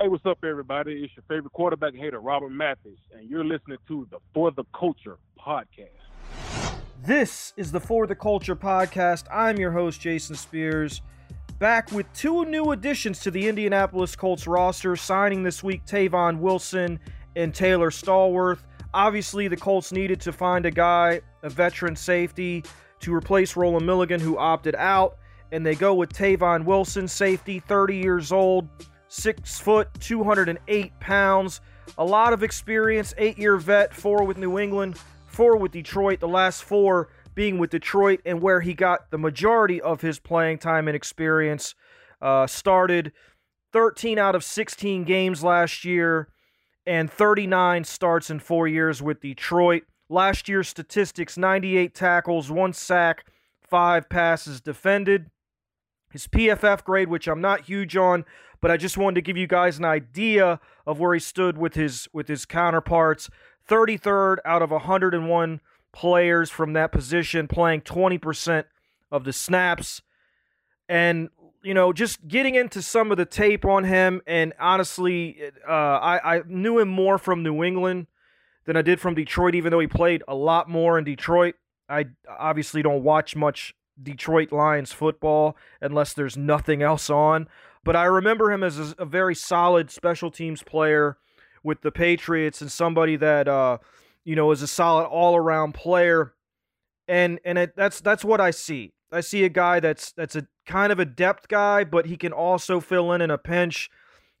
Hey, what's up, everybody? It's your favorite quarterback hater, Robert Mathis, and you're listening to the For the Culture podcast. This is the For the Culture podcast. I'm your host, Jason Spears, back with two new additions to the Indianapolis Colts roster, signing this week Tavon Wilson and Taylor Stallworth. Obviously, the Colts needed to find a guy, a veteran safety, to replace Rolan Milligan, who opted out, and they go with Tavon Wilson, safety, 30 years old six foot, 208 pounds, a lot of experience, eight year vet, four with New England, four with Detroit, the last four being with Detroit, and where he got the majority of his playing time and experience. Uh, started 13 out of 16 games last year and 39 starts in four years with Detroit. Last year's statistics 98 tackles, one sack, five passes defended. His PFF grade, which I'm not huge on, but I just wanted to give you guys an idea of where he stood with his with his counterparts. 33rd out of 101 players from that position playing 20% of the snaps. And you know, just getting into some of the tape on him, and honestly, uh, I, I knew him more from New England than I did from Detroit, even though he played a lot more in Detroit. I obviously don't watch much Detroit Lions football unless there's nothing else on. But I remember him as a, very solid special teams player with the Patriots and somebody that uh, you know is a solid all around player. And and it, that's that's what I see. I see a guy that's that's a kind of a depth guy, but he can also fill in in a pinch.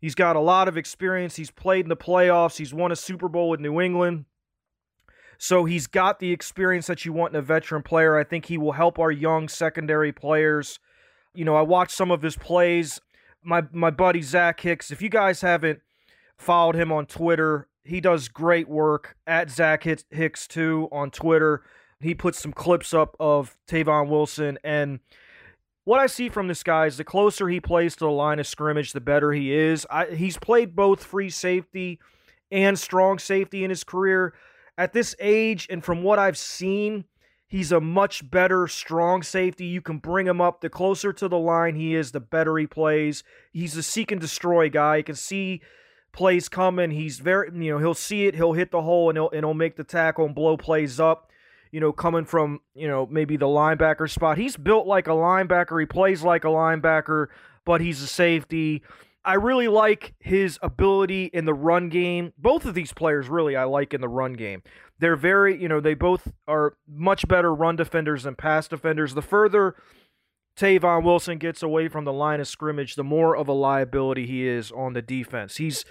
He's got a lot of experience. He's played in the playoffs. He's won a Super Bowl with New England. So he's got the experience that you want in a veteran player. I think he will help our young secondary players. You know, I watched some of his plays. My my buddy Zach Hicks. If you guys haven't followed him on Twitter, he does great work at Zach Hicks too on Twitter. He puts some clips up of Tavon Wilson and what I see from this guy is the closer he plays to the line of scrimmage, the better he is. I, he's played both free safety and strong safety in his career at this age and from what I've seen, he's a much better strong safety. You can bring him up. The closer to the line he is, the better he plays. He's a seek and destroy guy. You can see plays coming. He's very, you know, he'll see it, he'll hit the hole, and he'll, and he'll make the tackle and blow plays up. You know, coming from, you know, maybe the linebacker spot. He's built like a linebacker. He plays like a linebacker, but he's a safety. I really like his ability in the run game. Both of these players, really, I like in the run game. They're very, you know, they both are much better run defenders than pass defenders. The further Tavon Wilson gets away from the line of scrimmage, the more of a liability he is on the defense. He's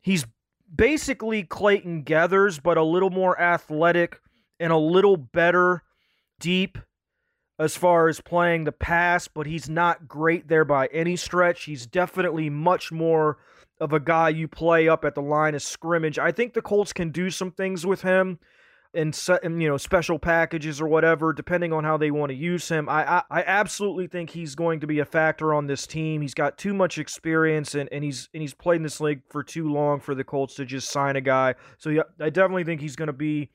he's basically Clayton Geathers, but a little more athletic and a little better deep as far as playing the pass, but he's not great there by any stretch. He's definitely much more of a guy you play up at the line of scrimmage. I think the Colts can do some things with him and you know special packages or whatever, depending on how they want to use him. I, I, I absolutely think he's going to be a factor on this team. He's got too much experience and, and he's and he's played in this league for too long for the Colts to just sign a guy. So yeah, I definitely think he's going to be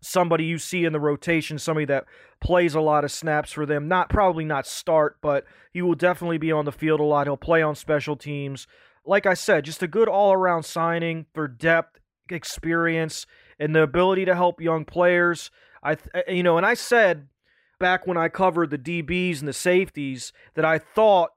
somebody you see in the rotation, somebody that plays a lot of snaps for them. Not probably not start, but he will definitely be on the field a lot. He'll play on special teams. Like I said, just a good all around signing for depth, experience, and the ability to help young players. I, eh, you know, and I said back when I covered the DBs and the safeties that I thought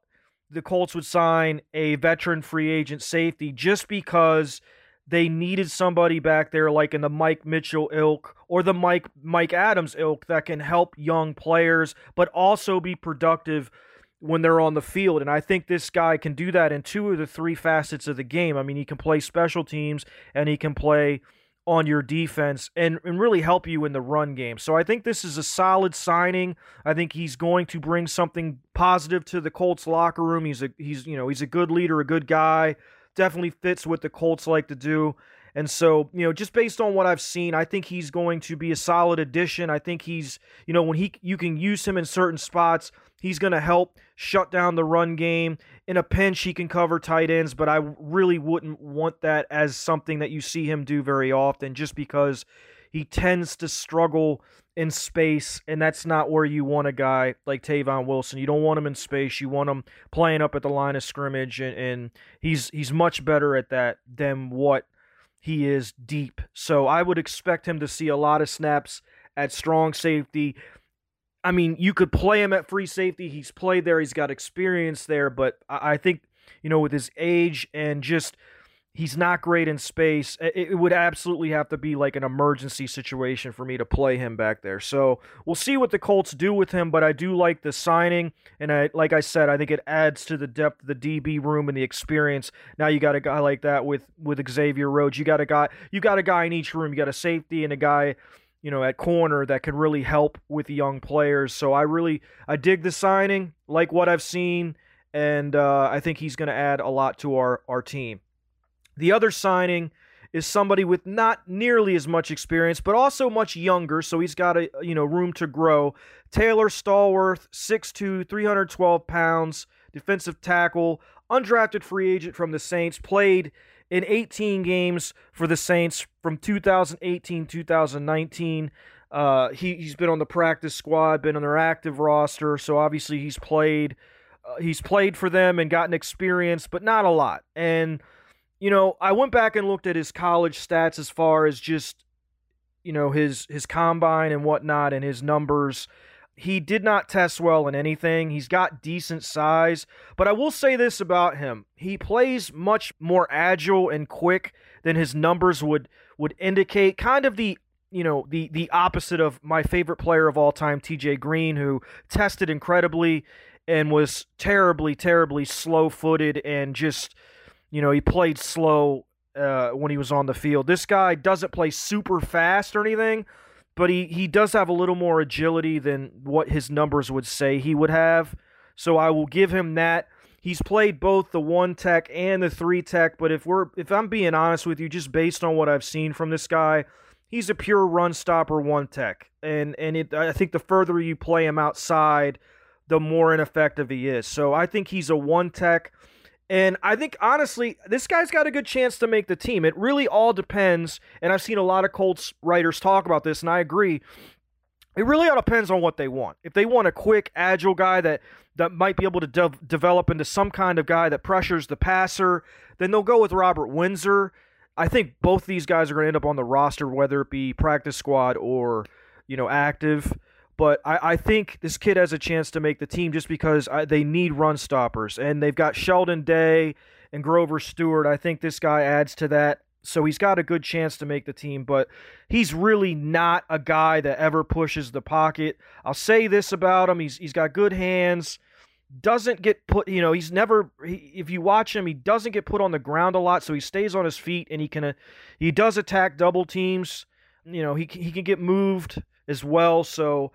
the Colts would sign a veteran free agent safety just because they needed somebody back there like in the Mike Mitchell ilk or the Mike Mike Adams ilk that can help young players but also be productive when they're on the field and I think this guy can do that in two of the three facets of the game. I mean, he can play special teams and he can play on your defense and, and really help you in the run game. So I think this is a solid signing. I think he's going to bring something positive to the Colts locker room. He's a he's you know, he's a good leader, a good guy definitely fits what the Colts like to do. And so, you know, just based on what I've seen, I think he's going to be a solid addition. I think he's, you know, when he you can use him in certain spots, he's going to help shut down the run game. In a pinch, he can cover tight ends, but I really wouldn't want that as something that you see him do very often just because he tends to struggle in space, and that's not where you want a guy like Tavon Wilson. You don't want him in space. You want him playing up at the line of scrimmage, and, and he's he's much better at that than what he is deep. So I would expect him to see a lot of snaps at strong safety. I mean, you could play him at free safety. He's played there. He's got experience there, but I think you know with his age and just he's not great in space. It, would absolutely have to be like an emergency situation for me to play him back there. So we'll see what the Colts do with him, but I do like the signing. And I, like I said, I think it adds to the depth of the DB room and the experience. Now you got a guy like that with, with Xavier Rhodes. You got a guy, you got a guy in each room. You got a safety and a guy, you know, at corner that can really help with the young players. So I really, I dig the signing, like what I've seen. And uh, I think he's going to add a lot to our, our team. The other signing is somebody with not nearly as much experience, but also much younger, so he's got a you know room to grow. Taylor Stallworth, 6'2", 312 pounds, defensive tackle, undrafted free agent from the Saints, played in 18 games for the Saints from 2018 2019. Uh, he, he's been on the practice squad, been on their active roster, so obviously he's played. Uh, he's played for them and gotten experience, but not a lot. And you know, I went back and looked at his college stats as far as just, you know, his his combine and whatnot and his numbers. He did not test well in anything. He's got decent size, but I will say this about him: he plays much more agile and quick than his numbers would would indicate. Kind of the you know the the opposite of my favorite player of all time, T.J. Green, who tested incredibly and was terribly, terribly slow footed and just you know, he played slow uh, when he was on the field. This guy doesn't play super fast or anything, but he, he does have a little more agility than what his numbers would say he would have. So I will give him that. He's played both the one tech and the three tech, but if we're if I'm being honest with you, just based on what I've seen from this guy, he's a pure run stopper one tech. And and it, I think the further you play him outside, the more ineffective he is. So I think he's a one tech. And I think honestly, this guy's got a good chance to make the team. It really all depends, and I've seen a lot of Colts writers talk about this, and I agree. It really all depends on what they want. If they want a quick, agile guy that that might be able to de- develop into some kind of guy that pressures the passer, then they'll go with Robert Windsor. I think both these guys are going to end up on the roster, whether it be practice squad or you know active. But I, I think this kid has a chance to make the team just because I, they need run stoppers. And they've got Sheldon Day and Grover Stewart. I think this guy adds to that. So he's got a good chance to make the team, but he's really not a guy that ever pushes the pocket. I'll say this about him: he's he's got good hands. Doesn't get put, you know, he's never. He, if you watch him, he doesn't get put on the ground a lot, so he stays on his feet and he can. Uh, he does attack double teams. You know, he he can get moved as well. So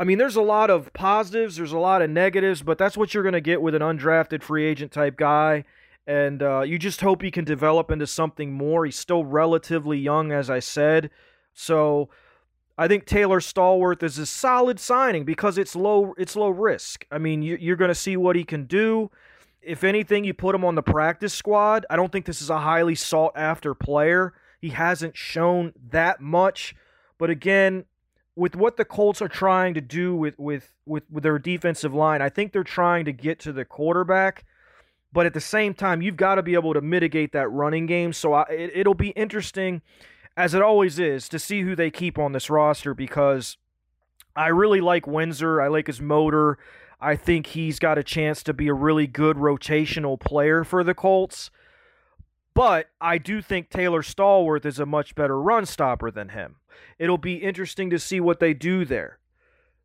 I mean, there's a lot of positives, there's a lot of negatives, but that's what you're going to get with an undrafted free agent type guy. And uh, you just hope he can develop into something more. He's still relatively young, as I said. So I think Taylor Stallworth is a solid signing because it's low it's low risk. I mean, you, are going to see what he can do. If anything, you put him on the practice squad. I don't think this is a highly sought after player. He hasn't shown that much. But again, with what the Colts are trying to do with, with, with, with their defensive line, I think they're trying to get to the quarterback. But at the same time, you've got to be able to mitigate that running game. So I, it, it'll be interesting, as it always is, to see who they keep on this roster because I really like Windsor. I like his motor. I think he's got a chance to be a really good rotational player for the Colts. But I do think Taylor Stallworth is a much better run stopper than him. It'll be interesting to see what they do there.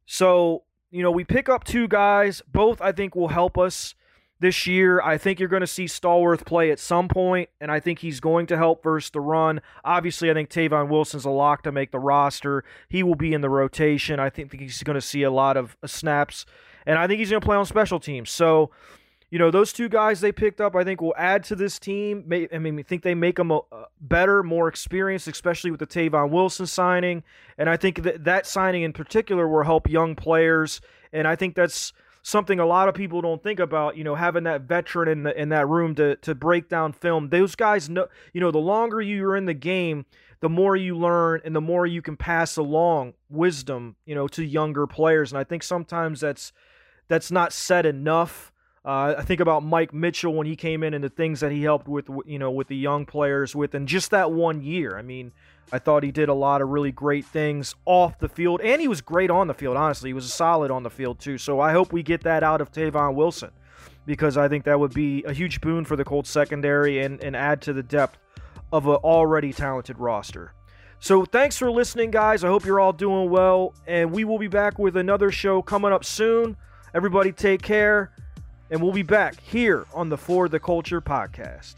So, you know, we pick up two guys. Both, I think, will help us this year. I think you're going to see Stallworth play at some point, and I think he's going to help versus the run. Obviously, I think Tavon Wilson's a lock to make the roster. He will be in the rotation. I think he's going to see a lot of uh, snaps, and I think he's going to play on special teams. So, you know, those two guys they picked up, I think, will add to this team. I mean, I think they make them a, better, more experienced, especially with the Tavon Wilson signing. And I think that that signing in particular will help young players. And I think that's something a lot of people don't think about. You know, having that veteran in the in that room to to break down film. Those guys know. You know, the longer you're in the game, the more you learn and the more you can pass along wisdom, you know, to younger players. And I think sometimes that's that's not said enough. Uh, I think about Mike Mitchell when he came in and the things that he helped with, you know, with the young players with, and just that one year. I mean, I thought he did a lot of really great things off the field, and he was great on the field. Honestly, he was solid on the field too. So I hope we get that out of Tavon Wilson, because I think that would be a huge boon for the Colts secondary and, and add to the depth of an already talented roster. So thanks for listening, guys. I hope you're all doing well, and we will be back with another show coming up soon. Everybody, take care and we'll be back here on the For the Culture podcast.